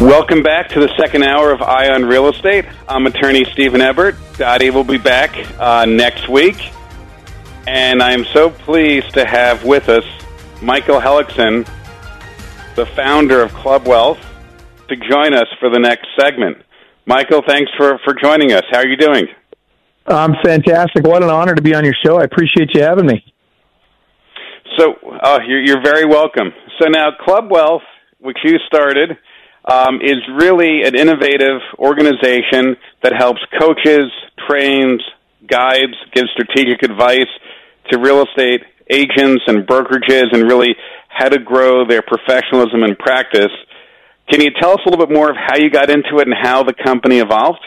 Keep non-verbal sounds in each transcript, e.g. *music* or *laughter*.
Welcome back to the second hour of Eye on Real Estate. I'm attorney Steven Ebert. Dottie will be back uh, next week. And I'm so pleased to have with us Michael Hellickson, the founder of Club Wealth, to join us for the next segment. Michael, thanks for, for joining us. How are you doing? I'm fantastic. What an honor to be on your show. I appreciate you having me. So, uh, you're, you're very welcome. So now, Club Wealth, which you started, um, is really an innovative organization that helps coaches, trains, guides, gives strategic advice to real estate agents and brokerages and really how to grow their professionalism and practice. Can you tell us a little bit more of how you got into it and how the company evolved?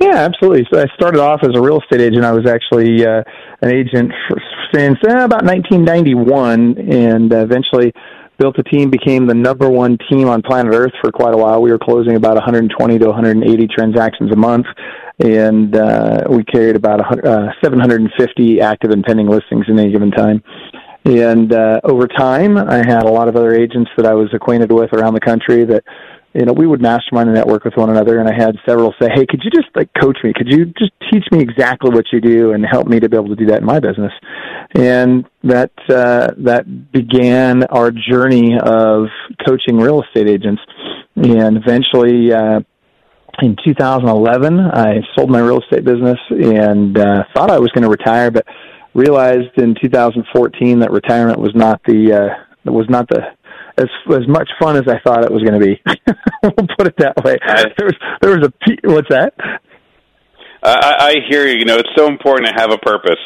Yeah, absolutely. So I started off as a real estate agent. I was actually uh, an agent for, since uh, about 1991, and uh, eventually built a team, became the number one team on planet Earth for quite a while. We were closing about 120 to 180 transactions a month, and uh, we carried about uh, 750 active and pending listings in any given time. And uh, over time, I had a lot of other agents that I was acquainted with around the country that you know, we would mastermind and network with one another. And I had several say, "Hey, could you just like coach me? Could you just teach me exactly what you do and help me to be able to do that in my business?" And that uh, that began our journey of coaching real estate agents. And eventually, uh, in 2011, I sold my real estate business and uh, thought I was going to retire, but realized in 2014 that retirement was not the uh, was not the as as much fun as I thought it was going to be. *laughs* we'll put it that way. I, there was there was a what's that? I, I hear you. You know, it's so important to have a purpose.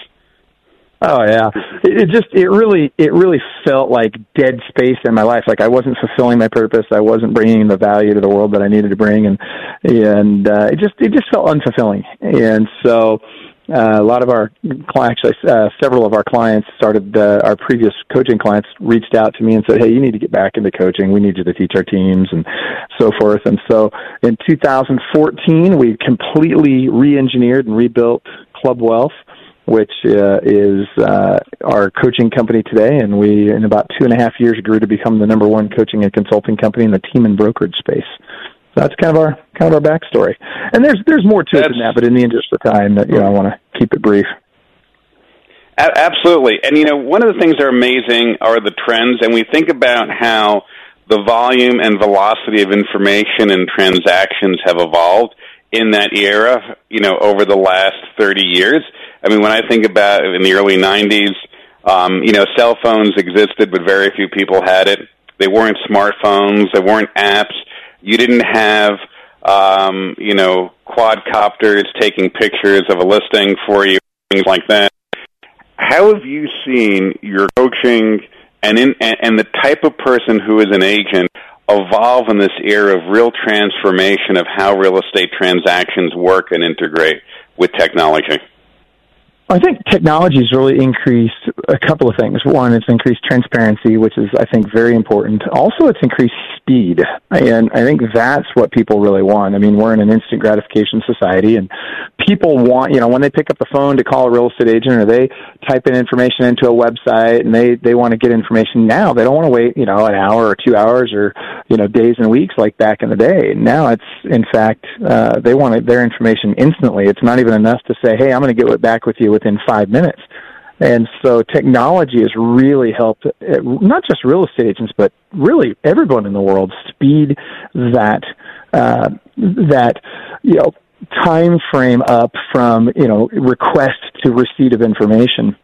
Oh yeah, it, it just it really it really felt like dead space in my life. Like I wasn't fulfilling my purpose. I wasn't bringing the value to the world that I needed to bring, and and uh, it just it just felt unfulfilling. And so uh, a lot of our actually uh, several of our clients started uh, our previous coaching clients reached out to me and said hey you need to get back into coaching we need you to teach our teams and so forth and so in 2014 we completely re-engineered and rebuilt club wealth which uh, is uh, our coaching company today and we in about two and a half years grew to become the number one coaching and consulting company in the team and brokerage space that's kind of our kind of our backstory. And there's there's more to that's, it than that, but in the interest of time, that you know, I want to keep it brief. Absolutely, and you know, one of the things that are amazing are the trends, and we think about how the volume and velocity of information and transactions have evolved in that era. You know, over the last thirty years. I mean, when I think about in the early '90s, um, you know, cell phones existed, but very few people had it. They weren't smartphones. They weren't apps you didn't have, um, you know, quadcopters taking pictures of a listing for you, things like that. How have you seen your coaching and in and, and the type of person who is an agent evolve in this era of real transformation of how real estate transactions work and integrate with technology? I think technology has really increased a couple of things. One, it's increased transparency, which is, I think, very important. Also, it's increased speed. And I think that's what people really want. I mean, we're in an instant gratification society and people want, you know, when they pick up the phone to call a real estate agent or they type in information into a website and they, they want to get information now, they don't want to wait, you know, an hour or two hours or, you know, days and weeks like back in the day. Now it's, in fact, uh, they want their information instantly. It's not even enough to say, hey, I'm going to get it back with you within five minutes. And so technology has really helped uh, not just real estate agents, but really everyone in the world speed that uh, that you know time frame up from you know request to receipt of information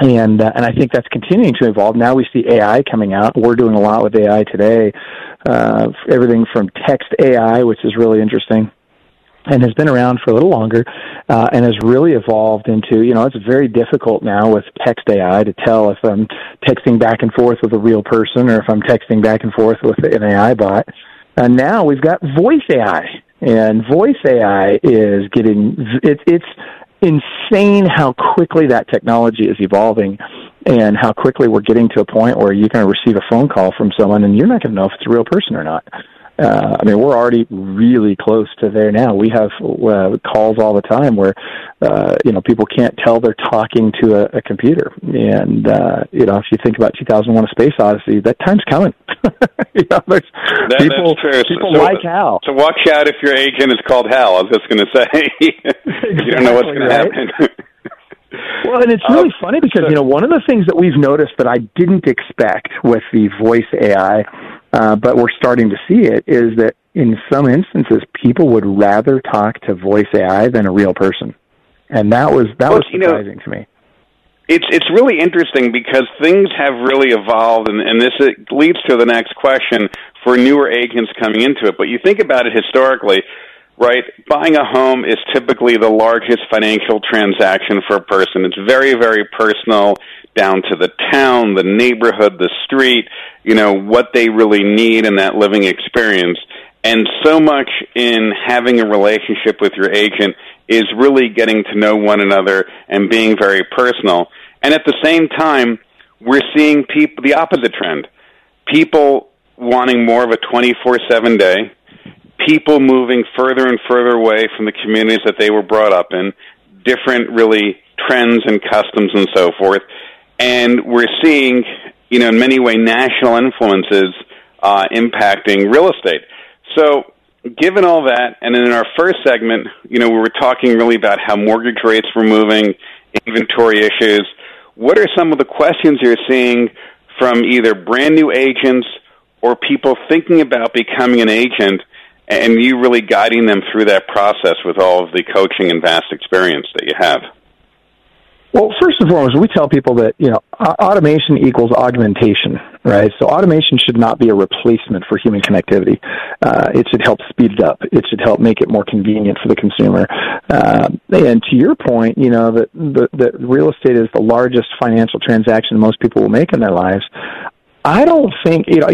and uh, and I think that's continuing to evolve. Now we see AI coming out. We're doing a lot with AI today. Uh, everything from text AI, which is really interesting, and has been around for a little longer, uh, and has really evolved into you know it's very difficult now with text AI to tell if I'm texting back and forth with a real person or if I'm texting back and forth with an AI bot. And now we've got voice AI, and voice AI is getting it, it's insane how quickly that technology is evolving and how quickly we're getting to a point where you're going to receive a phone call from someone and you're not going to know if it's a real person or not. Uh, I mean, we're already really close to there now. We have uh, calls all the time where, uh, you know, people can't tell they're talking to a, a computer. And, uh, you know, if you think about 2001 A Space Odyssey, that time's coming. *laughs* you know, there's that, people, that's people so, like Hal. So watch out if your agent is called Hal. I was just going to say. *laughs* you don't know what's going right? to happen. *laughs* Well, and it's really Um, funny because you know one of the things that we've noticed that I didn't expect with the voice AI, uh, but we're starting to see it is that in some instances people would rather talk to voice AI than a real person, and that was that Well, was you know- surprising to me. It's it's really interesting because things have really evolved, and, and this leads to the next question for newer agents coming into it. But you think about it historically, right? Buying a home is typically the largest financial transaction for a person. It's very very personal, down to the town, the neighborhood, the street. You know what they really need in that living experience. And so much in having a relationship with your agent is really getting to know one another and being very personal. And at the same time, we're seeing people the opposite trend. People wanting more of a 24/7 day, people moving further and further away from the communities that they were brought up in, different really trends and customs and so forth. And we're seeing, you know, in many ways national influences uh, impacting real estate. So, given all that, and in our first segment, you know, we were talking really about how mortgage rates were moving, inventory issues. What are some of the questions you're seeing from either brand new agents or people thinking about becoming an agent, and you really guiding them through that process with all of the coaching and vast experience that you have? Well, first and foremost, we tell people that you know automation equals augmentation, right? So automation should not be a replacement for human connectivity. Uh, it should help speed it up. It should help make it more convenient for the consumer. Uh, and to your point, you know that the real estate is the largest financial transaction most people will make in their lives. I don't think you know.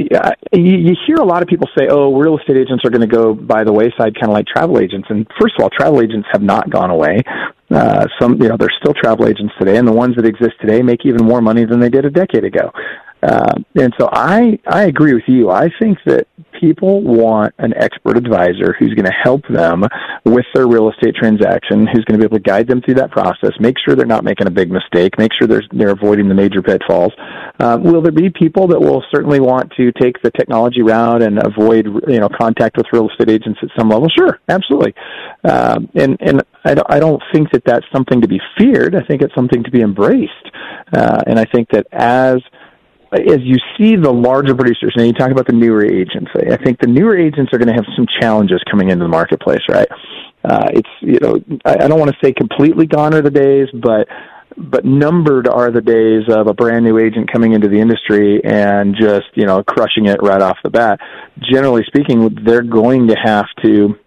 You, you hear a lot of people say, "Oh, real estate agents are going to go by the wayside, kind of like travel agents." And first of all, travel agents have not gone away. Uh, some, you know, there's still travel agents today, and the ones that exist today make even more money than they did a decade ago. Uh, and so I, I agree with you. I think that people want an expert advisor who's going to help them with their real estate transaction, who's going to be able to guide them through that process, make sure they're not making a big mistake, make sure they're, they're avoiding the major pitfalls. Uh, will there be people that will certainly want to take the technology route and avoid, you know, contact with real estate agents at some level? Sure, absolutely. Um, and and I don't, I don't think that that's something to be feared. I think it's something to be embraced. Uh, and I think that as as you see the larger producers, and you talk about the newer agents, I think the newer agents are going to have some challenges coming into the marketplace, right? Uh, it's you know I, I don't want to say completely gone are the days, but but numbered are the days of a brand new agent coming into the industry and just you know crushing it right off the bat. Generally speaking, they're going to have to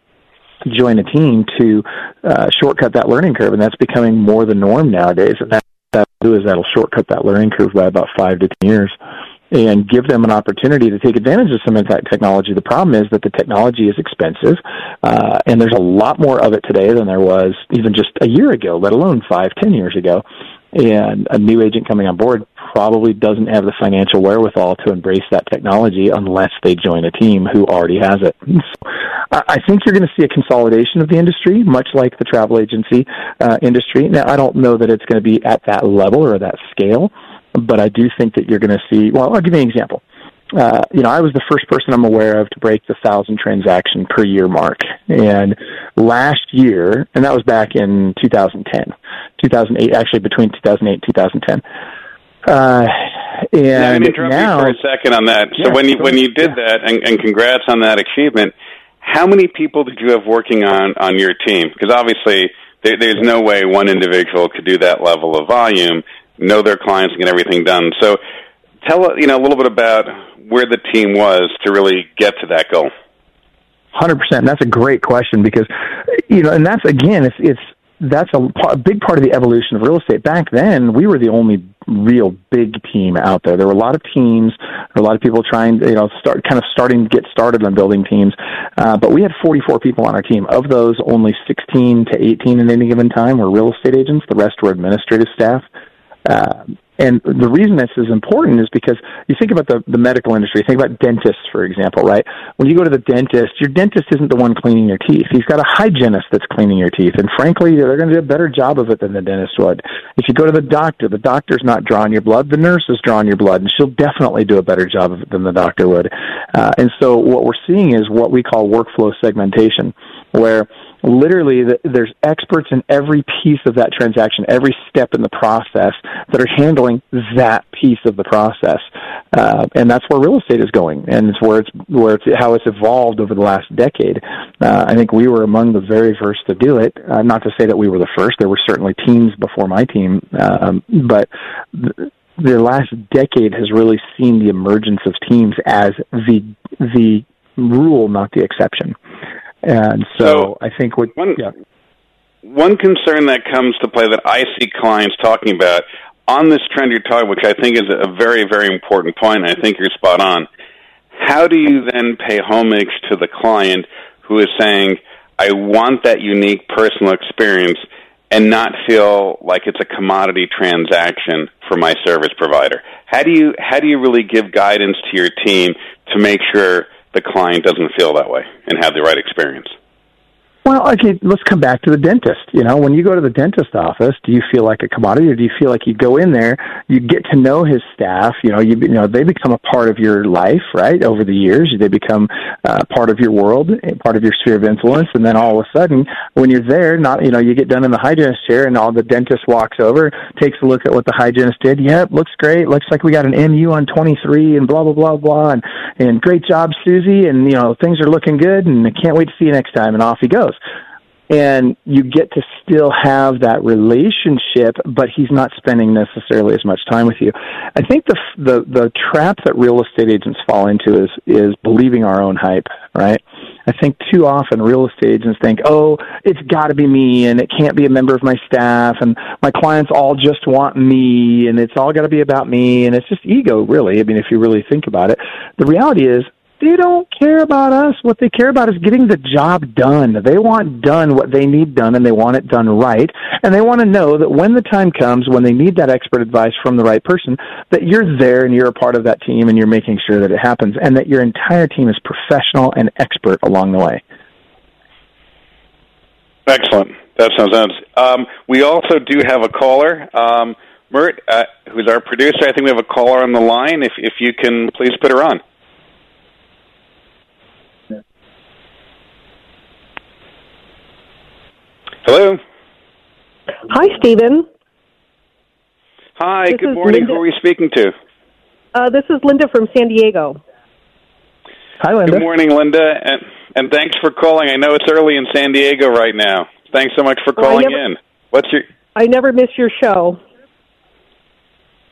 join a team to uh, shortcut that learning curve, and that's becoming more the norm nowadays. And that that will do is that'll shortcut that learning curve by about five to ten years, and give them an opportunity to take advantage of some of that technology. The problem is that the technology is expensive, uh, and there's a lot more of it today than there was even just a year ago, let alone five, ten years ago. And a new agent coming on board probably doesn't have the financial wherewithal to embrace that technology unless they join a team who already has it. *laughs* So I think you're going to see a consolidation of the industry, much like the travel agency uh, industry. Now, I don't know that it's going to be at that level or that scale, but I do think that you're going to see. Well, I'll give you an example. Uh, you know, I was the first person I'm aware of to break the thousand transaction per year mark. And last year, and that was back in 2010, 2008, actually between 2008 and 2010. Uh, and interrupt now, you for a second on that. So Yeah, when you when you did Yeah. that, and, and congrats on that achievement. How many people did you have working on on your team? Because obviously, there, there's no way one individual could do that level of volume, know their clients, and get everything done. So, tell you know a little bit about where the team was to really get to that goal. Hundred percent. That's a great question because, you know, and that's again, it's it's that's a, a big part of the evolution of real estate. Back then, we were the only real big team out there. There were a lot of teams, a lot of people trying, you know, start kind of starting to get started on building teams. Uh, but we had 44 people on our team. Of those, only 16 to 18 at any given time were real estate agents. The rest were administrative staff. Uh, and the reason this is important is because you think about the, the medical industry, think about dentists, for example, right? When you go to the dentist, your dentist isn't the one cleaning your teeth. He's got a hygienist that's cleaning your teeth. And frankly, they're going to do a better job of it than the dentist would. If you go to the doctor, the doctor's not drawing your blood, the nurse is drawing your blood, and she'll definitely do a better job of it than the doctor would. Uh, and so what we're seeing is what we call workflow segmentation, where literally the, there's experts in every piece of that transaction, every step in the process that are handling that piece of the process, uh, and that's where real estate is going, and it's where it's where it's how it's evolved over the last decade. Uh, I think we were among the very first to do it. Uh, not to say that we were the first; there were certainly teams before my team, um, but. Th- the last decade has really seen the emergence of teams as the the rule, not the exception. And so, So, I think what one- yeah. One concern that comes to play that I see clients talking about on this trend you're talking, which I think is a very, very important point, and I think you're spot on. How do you then pay homage to the client who is saying, I want that unique personal experience and not feel like it's a commodity transaction for my service provider? How do you how do you really give guidance to your team to make sure the client doesn't feel that way and have the right experience? Well, okay, let's come back to the dentist. You know, when you go to the dentist office, do you feel like a commodity or do you feel like you go in there, you get to know his staff, you know, you, you know, they become a part of your life, right? Over the years, they become uh, part of your world, part of your sphere of influence, and then all of a sudden, when you're there, not, you know, you get done in the hygienist chair and all the dentist walks over, takes a look at what the hygienist did. Yep, looks great. Looks like we got an MU on 23 and blah, blah, blah, blah. And, and great job, Susie. And, you know, things are looking good and I can't wait to see you next time. And off he goes and you get to still have that relationship, but he's not spending necessarily as much time with you. I think the the the trap that real estate agents fall into is is believing our own hype, right? I think too often real estate agents think, "Oh, it's got to be me, and it can't be a member of my staff, and my clients all just want me, and it's all got to be about me, and it's just ego, really." I mean, if you really think about it, the reality is they don't care about us. What they care about is getting the job done. They want done what they need done and they want it done right. And they want to know that when the time comes, when they need that expert advice from the right person, that you're there and you're a part of that team and you're making sure that it happens and that your entire team is professional and expert along the way. Excellent. That sounds nice. Um, we also do have a caller. Um, Mert, uh, who's our producer, I think we have a caller on the line. If, if you can please put her on. Hello. Hi, Steven. Hi, This good morning. Linda. Who are we speaking to? Uh, this is Linda from San Diego. Hi, Linda. Good morning, Linda, and, and thanks for calling. I know it's early in San Diego right now. Thanks so much for Well, calling never- in. What's your I never miss your show.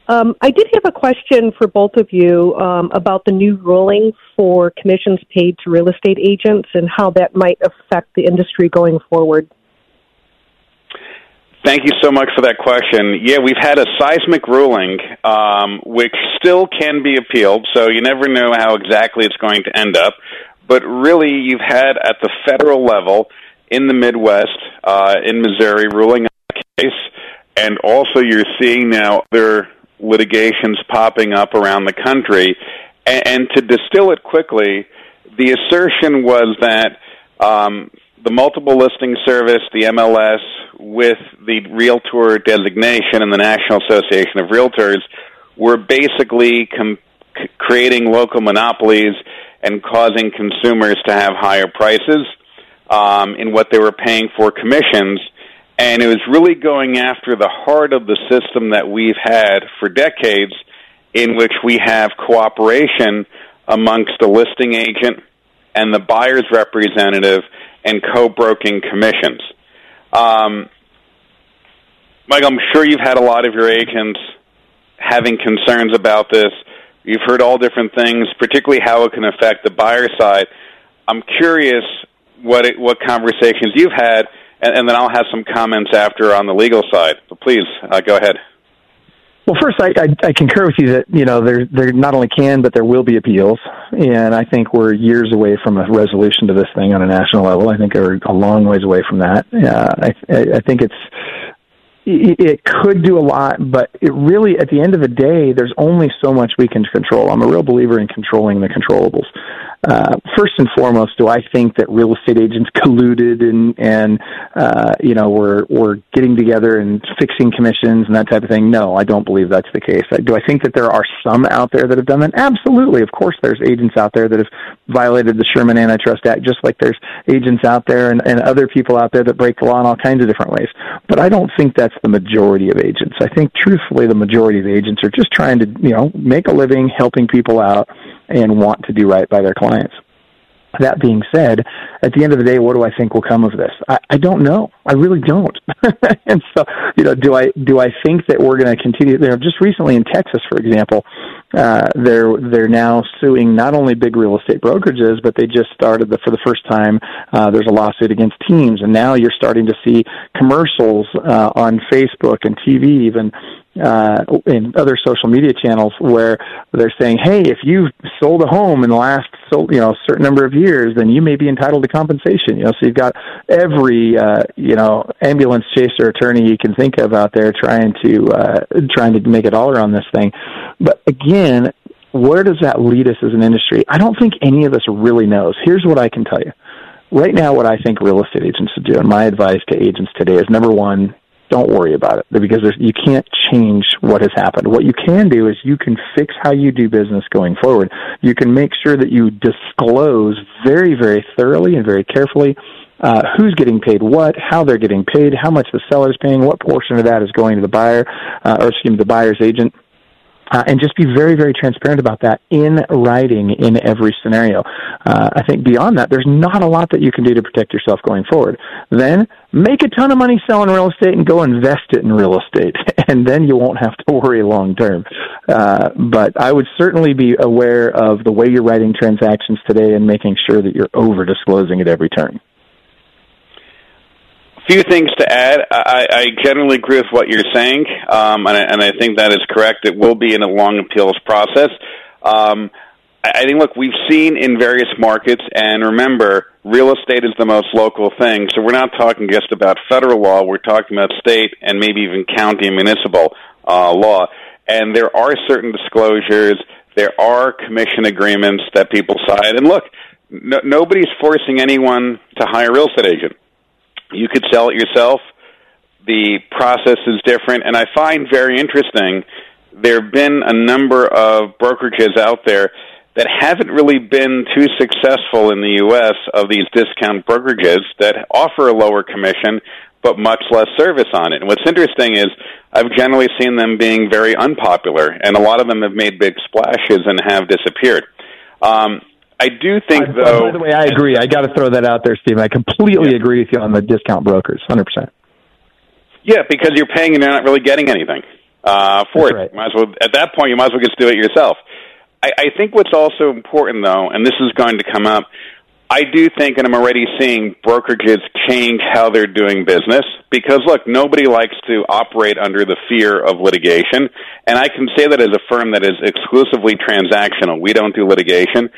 Um, I did have a question for both of you um, about the new ruling for commissions paid to real estate agents and how that might affect the industry going forward. Thank you so much for that question. Yeah, we've had a seismic ruling, um, which still can be appealed, so you never know how exactly it's going to end up. But really, you've had at the federal level in the Midwest, uh, in Missouri, ruling on the case, and also you're seeing now other litigations popping up around the country. And, and to distill it quickly, the assertion was that um, the multiple listing service, the MLS, with the realtor designation and the National Association of Realtors were basically com- creating local monopolies and causing consumers to have higher prices um, in what they were paying for commissions. And it was really going after the heart of the system that we've had for decades, in which we have cooperation amongst the listing agent and the buyer's representative and co-broking commissions. Um, Mike, I'm sure you've had a lot of your agents having concerns about this. You've heard all different things, particularly how it can affect the buyer side. I'm curious what it, what conversations you've had, and, and, then I'll have some comments after on the legal side. But please uh, go ahead. Well, first, I, I, I concur with you that you know there there not only can but there will be appeals, and I think we're years away from a resolution to this thing on a national level. I think we're a long ways away from that. Uh, I I think it's it could do a lot, but it really, at the end of the day, there's only so much we can control. I'm a real believer in controlling the controllables. Uh, first and foremost, do I think that real estate agents *laughs* colluded and and uh, you know were were getting together and fixing commissions and that type of thing? No, I don't believe that's the case. Do I think that there are some out there that have done that? Absolutely. Of course, there's agents out there that have violated the Sherman Antitrust Act, just like there's agents out there and, and other people out there that break the law in all kinds of different ways. But I don't think that's the majority of agents. I think, truthfully, the majority of agents are just trying to you know make a living, helping people out and want to do right by their clients. That being said, at the end of the day, what do I think will come of this? I, I don't know. I really don't. *laughs* and so, you know, do I do I think that we're going to continue? Know, just recently in Texas, for example, uh, they're they're now suing not only big real estate brokerages, but they just started the, for the first time. Uh, there's a lawsuit against teams, and now you're starting to see commercials uh, on Facebook and TV, even uh, in other social media channels where they're saying, "Hey, if you've sold a home in the last so you know certain number of years, then you may be entitled to compensation." You know, so you've got every uh, you know ambulance chaser attorney you can think of out there trying to uh, trying to make a dollar on this thing. But again, where does that lead us as an industry? I don't think any of us really knows. Here's what I can tell you. Right now, what I think real estate agents should do, and my advice to agents today is number one, don't worry about it because you can't change what has happened. What you can do is you can fix how you do business going forward. You can make sure that you disclose very, very thoroughly and very carefully uh, who's getting paid what, how they're getting paid, how much the seller's paying, what portion of that is going to the buyer, uh, or excuse me, the buyer's agent uh, and just be very, very transparent about that in writing in every scenario. Uh, I think beyond that, there's not a lot that you can do to protect yourself going forward. Then make a ton of money selling real estate and go invest it in real estate, *laughs* and then you won't have to worry long term. Uh, but I would certainly be aware of the way you're writing transactions today and making sure that you're over disclosing at every turn few things to add. I, I generally agree with what you're saying, um, and, I, and I think that is correct. It will be in a long appeals process. Um, I, think, look, we've seen in various markets, and remember, real estate is the most local thing, so we're not talking just about federal law, we're talking about state and maybe even county and municipal uh, law. And there are certain disclosures, there are commission agreements that people sign, and look, no, nobody's forcing anyone to hire a real estate agent you could sell it yourself. The process is different, and I find very interesting. There have been a number of brokerages out there that haven't really been too successful in the U.S. of these discount brokerages that offer a lower commission but much less service on it. And what's interesting is I've generally seen them being very unpopular, and a lot of them have made big splashes and have disappeared. Um, I do think, though. By the way, I agree. I got to throw that out there, Steve. I completely yeah. agree with you on the discount brokers, hundred percent. Yeah, because you're paying and you're not really getting anything uh, for That's it. Right. Might as well at that point you might as well just do it yourself. I, I think what's also important, though, and this is going to come up. I do think, and I'm already seeing brokerages change how they're doing business because, look, nobody likes to operate under the fear of litigation. And I can say that as a firm that is exclusively transactional. We don't do litigation.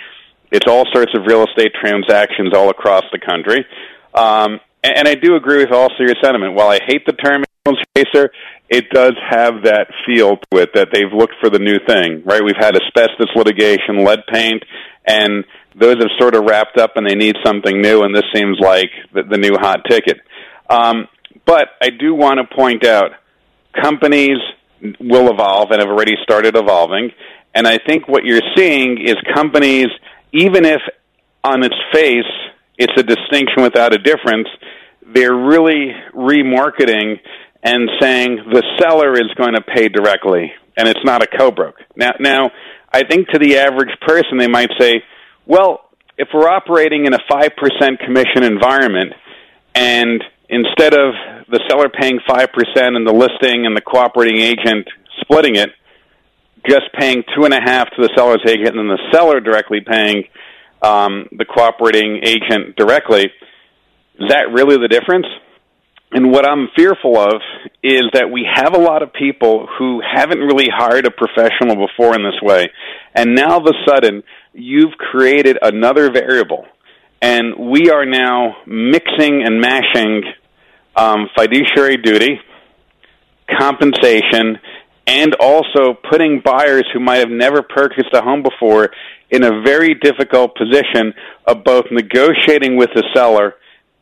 It's all sorts of real estate transactions all across the country. Um, and, and I do agree with also your sentiment. While I hate the term chaser, it does have that feel to it that they've looked for the new thing, right? We've had asbestos litigation, lead paint, and those have sort of wrapped up and they need something new, and this seems like the, the new hot ticket. Um, but I do want to point out companies will evolve and have already started evolving And I think what you're seeing is companies, even if on its face it's a distinction without a difference, they're really remarketing and saying the seller is going to pay directly and it's not a co-broke. Now, now, I think to the average person they might say, well, if we're operating in a 5% commission environment and instead of the seller paying 5% and the listing and the cooperating agent splitting it, just paying two and a half to the seller's agent and then the seller directly paying um, the cooperating agent directly, is that really the difference? And what I'm fearful of is that we have a lot of people who haven't really hired a professional before in this way. And now of a sudden, you've created another variable. And we are now mixing and mashing um, fiduciary duty, compensation, and also putting buyers who might have never purchased a home before in a very difficult position of both negotiating with the seller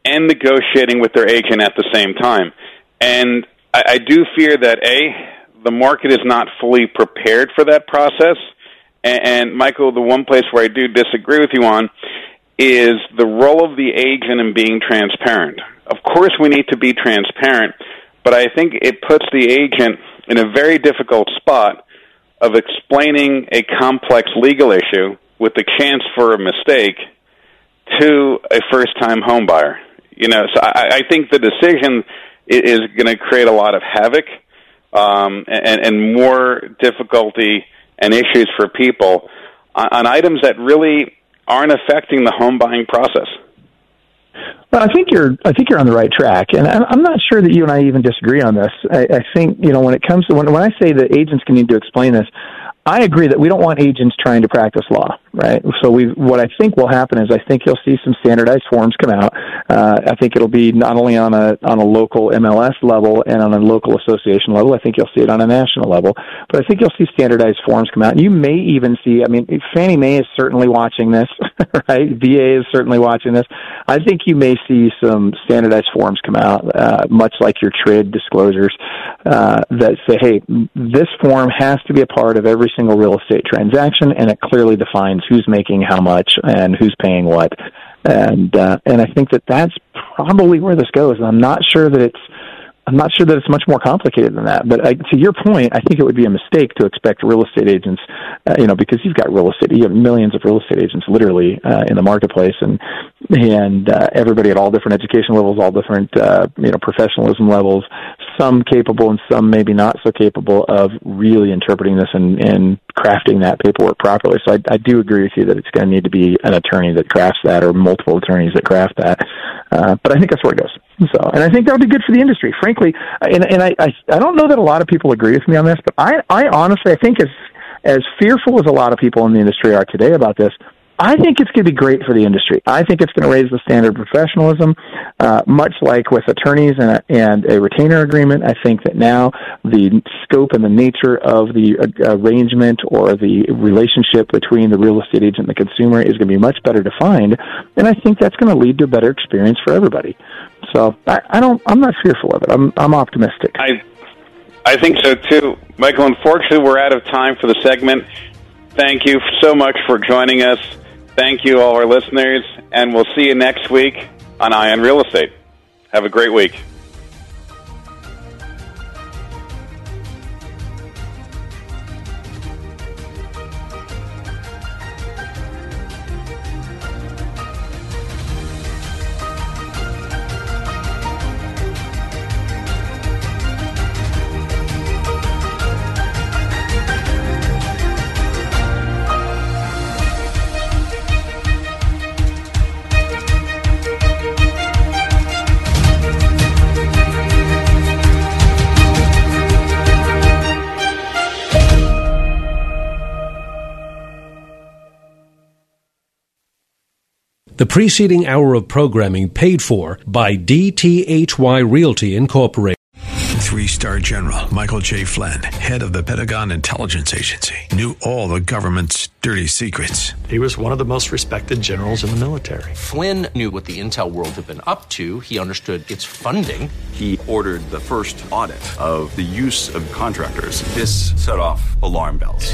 and negotiating with their agent at the same time. And I, I do fear that A, the market is not fully prepared for that process. And, and Michael, the one place where I do disagree with you on is the role of the agent in being transparent. Of course, we need to be transparent, but I think it puts the agent in a very difficult spot of explaining a complex legal issue with the chance for a mistake to a first time home buyer. You know, so I, I think the decision is going to create a lot of havoc um, and, and more difficulty and issues for people on, on items that really aren't affecting the home buying process. Well, I think you're. I think you're on the right track, and I'm not sure that you and I even disagree on this. I, I think you know when it comes to when when I say that agents can need to explain this, I agree that we don't want agents trying to practice law, right? So we, what I think will happen is I think you'll see some standardized forms come out. Uh, I think it'll be not only on a on a local MLS level and on a local association level. I think you'll see it on a national level, but I think you'll see standardized forms come out. And you may even see. I mean, Fannie Mae is certainly watching this, *laughs* right? VA is certainly watching this. I think you may see some standardized forms come out, uh, much like your TRID disclosures, uh, that say, hey, this form has to be a part of every single real estate transaction, and it clearly defines who's making how much and who's paying what. And uh, and I think that that's probably where this goes. And I'm not sure that it's I'm not sure that it's much more complicated than that. But I, to your point, I think it would be a mistake to expect real estate agents, uh, you know, because you've got real estate, you have millions of real estate agents literally uh, in the marketplace, and and uh, everybody at all different education levels, all different uh, you know professionalism levels, some capable and some maybe not so capable of really interpreting this and, and crafting that paperwork properly. So I, I do agree with you that it's going to need to be an attorney that crafts that or multiple attorneys that craft that. Uh, but I think that's where it goes. So, and I think that would be good for the industry, frankly. And, and I, I, I don't know that a lot of people agree with me on this, but I, I honestly, I think as, as fearful as a lot of people in the industry are today about this, I think it's going to be great for the industry. I think it's going to raise the standard of professionalism, uh, much like with attorneys and a, and a retainer agreement. I think that now the scope and the nature of the uh, arrangement or the relationship between the real estate agent and the consumer is going to be much better defined, and I think that's going to lead to a better experience for everybody. So I, I don't. I'm not fearful of it. I'm I'm optimistic. I I think so too, Michael. Unfortunately, we're out of time for the segment. Thank you so much for joining us. Thank you, all our listeners, and we'll see you next week on Eye on Real Estate. Have a great week. The preceding hour of programming paid for by DTHY Realty Incorporated. Three star general Michael J. Flynn, head of the Pentagon Intelligence Agency, knew all the government's dirty secrets. He was one of the most respected generals in the military. Flynn knew what the intel world had been up to, he understood its funding. He ordered the first audit of the use of contractors. This set off alarm bells.